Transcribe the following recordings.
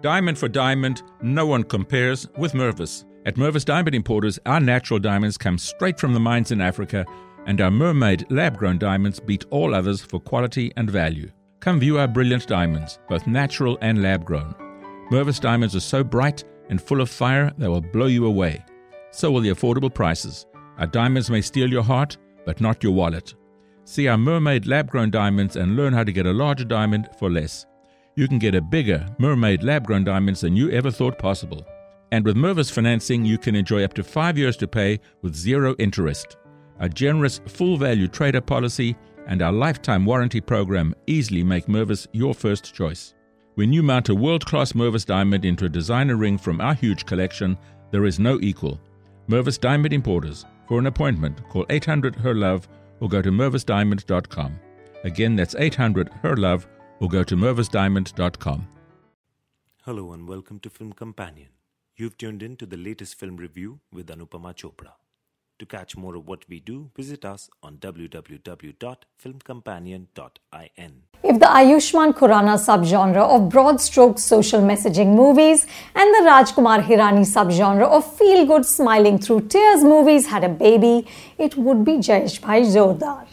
Diamond for diamond, no one compares with Mervis. At Mervis Diamond Importers, our natural diamonds come straight from the mines in Africa, and our mermaid lab grown diamonds beat all others for quality and value. Come view our brilliant diamonds, both natural and lab grown. Mervis diamonds are so bright and full of fire they will blow you away. So will the affordable prices. Our diamonds may steal your heart, but not your wallet. See our mermaid lab grown diamonds and learn how to get a larger diamond for less. You can get a bigger mermaid lab grown diamonds than you ever thought possible. And with Mervis financing, you can enjoy up to five years to pay with zero interest. A generous full value trader policy and our lifetime warranty program easily make Mervis your first choice. When you mount a world class Mervis diamond into a designer ring from our huge collection, there is no equal. Mervis Diamond Importers. For an appointment, call 800 HER LOVE or go to mervisdiamond.com. Again, that's 800 HER LOVE or go to mervisdiamond.com. Hello and welcome to Film Companion. You've tuned in to the latest film review with Anupama Chopra. To catch more of what we do, visit us on www.filmcompanion.in. If the Ayushmann Khurrana subgenre of broad stroke social messaging movies and the Rajkumar Hirani subgenre of feel good smiling through tears movies had a baby, it would be Jayeshbhai Jordaar.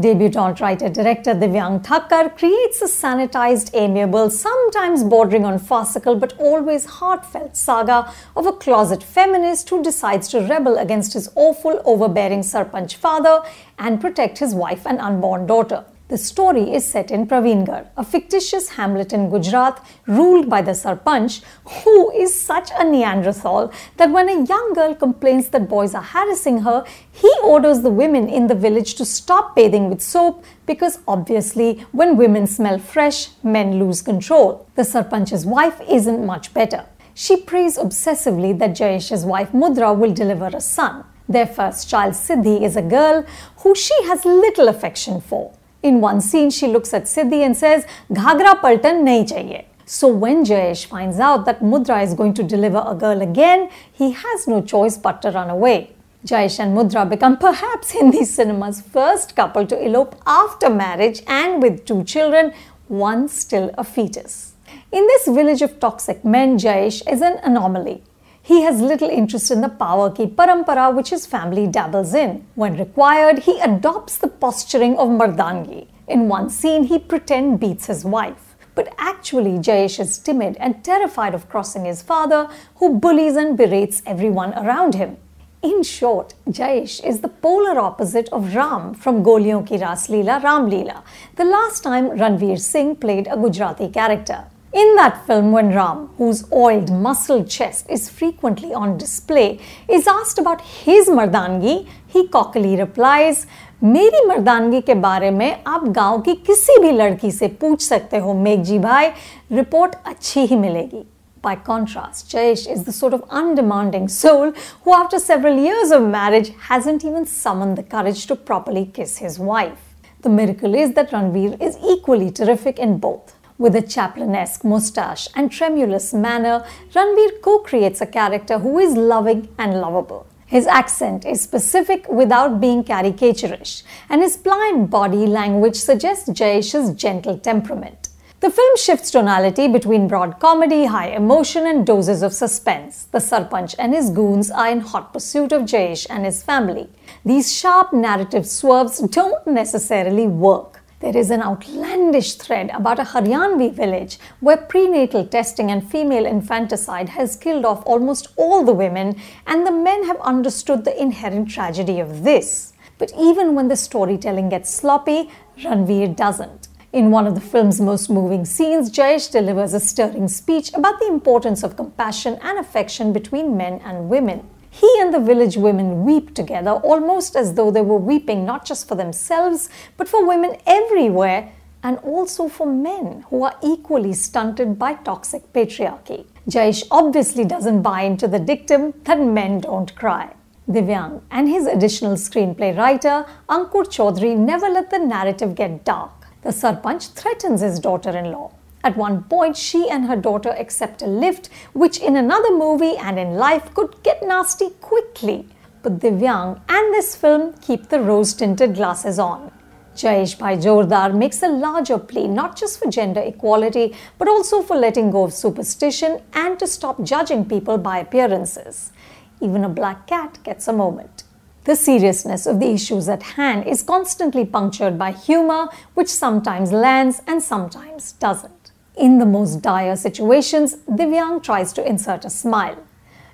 Debutant writer director Divyang Thakkar creates a sanitized, amiable, sometimes bordering on farcical but always heartfelt saga of a closet feminist who decides to rebel against his awful, overbearing Sarpanch father and protect his wife and unborn daughter. The story is set in Praveengarh, a fictitious hamlet in Gujarat ruled by the Sarpanch, who is such a Neanderthal that when a young girl complains that boys are harassing her, he orders the women in the village to stop bathing with soap because obviously, when women smell fresh, men lose control. The Sarpanch's wife isn't much better. She prays obsessively that Jayesh's wife Mudra will deliver a son. Their first child, Siddhi, is a girl who she has little affection for. In one scene, she looks at Siddhi and says, Ghagra paltan nahi chahiye. So when Jayesh finds out that Mudra is going to deliver a girl again, he has no choice but to run away. Jayesh and Mudra become perhaps Hindi cinema's first couple to elope after marriage and with two children, one still a fetus. In this village of toxic men, Jayesh is an anomaly. He has little interest in the power ki parampara which his family dabbles in. When required, he adopts the posturing of Mardangi. In one scene, he pretend beats his wife. But actually, Jayesh is timid and terrified of crossing his father, who bullies and berates everyone around him. In short, Jayesh is the polar opposite of Ram from Goliyon Ki Ras Leela Ram Leela, the last time Ranveer Singh played a Gujarati character. In that film, when Ram, whose oiled, muscled chest is frequently on display, is asked about his मर्दानगी, he cockily replies, मेरी मर्दानगी के बारे में आप गांव की किसी भी लड़की से पूछ सकते हो मेघजी भाई रिपोर्ट अच्छी ही मिलेगी By contrast, Jayesh is the sort of undemanding soul who, after several years of marriage, hasn't even summoned the courage to properly kiss his wife. The miracle is that Ranveer is equally terrific in both. With a Chaplin-esque moustache and tremulous manner, Ranveer co-creates a character who is loving and lovable. His accent is specific without being caricaturish, and his pliant body language suggests Jayesh's gentle temperament. The film shifts tonality between broad comedy, high emotion, and doses of suspense. The Sarpanch and his goons are in hot pursuit of Jayesh and his family. These sharp narrative swerves don't necessarily work. There is an outlandish thread about a Haryanvi village where prenatal testing and female infanticide has killed off almost all the women, and the men have understood the inherent tragedy of this. But even when the storytelling gets sloppy, Ranveer doesn't. In one of the film's most moving scenes, Jayesh delivers a stirring speech about the importance of compassion and affection between men and women. He and the village women weep together almost as though they were weeping not just for themselves, but for women everywhere and also for men who are equally stunted by toxic patriarchy. Jayesh obviously doesn't buy into the dictum that men don't cry. Divyang and his additional screenplay writer, Ankur Chaudhary, never let the narrative get dark. The Sarpanch threatens his daughter in law. At one point, she and her daughter accept a lift, which in another movie and in life could get nasty quickly. But Divyang and this film keep the rose tinted glasses on. Jayeshbhai Jordaar makes a larger plea not just for gender equality but also for letting go of superstition and to stop judging people by appearances. Even a black cat gets a moment. The seriousness of the issues at hand is constantly punctured by humor, which sometimes lands and sometimes doesn't. In the most dire situations, Divyang tries to insert a smile.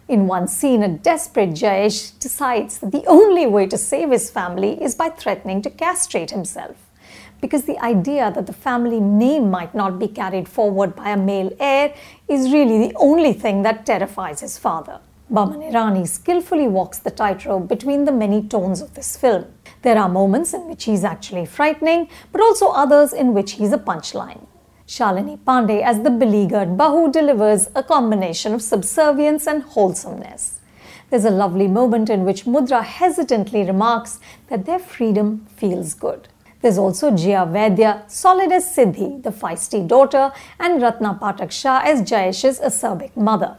In one scene, a desperate Jayesh decides that the only way to save his family is by threatening to castrate himself. Because the idea that the family name might not be carried forward by a male heir is really the only thing that terrifies his father. Boman Irani skillfully walks the tightrope between the many tones of this film. There are moments in which he's actually frightening, but also others in which he's a punchline. Shalini Pandey as the beleaguered Bahu delivers a combination of subservience and wholesomeness. There's a lovely moment in which Mudra hesitantly remarks that their freedom feels good. There's also Jia Vaidya, solid as Siddhi, the feisty daughter, and Ratna Pathak Shah as Jayesh's acerbic mother.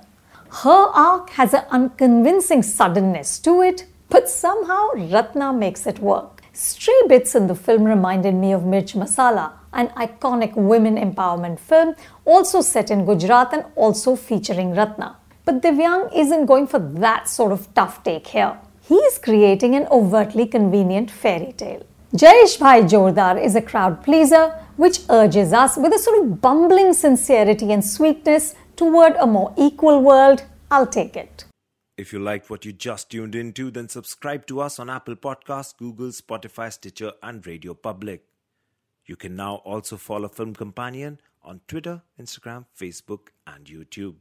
Her arc has an unconvincing suddenness to it, but somehow Ratna makes it work. Stray bits in the film reminded me of Mirch Masala, an iconic women empowerment film also set in Gujarat and also featuring Ratna. But Divyang isn't going for that sort of tough take here. He is creating an overtly convenient fairy tale. Jayeshbhai Jordaar is a crowd pleaser which urges us with a sort of bumbling sincerity and sweetness toward a more equal world. I'll take it. If you liked what you just tuned into, then subscribe to us on Apple Podcasts, Google, Spotify, Stitcher, and Radio Public. You can now also follow Film Companion on Twitter, Instagram, Facebook, and YouTube.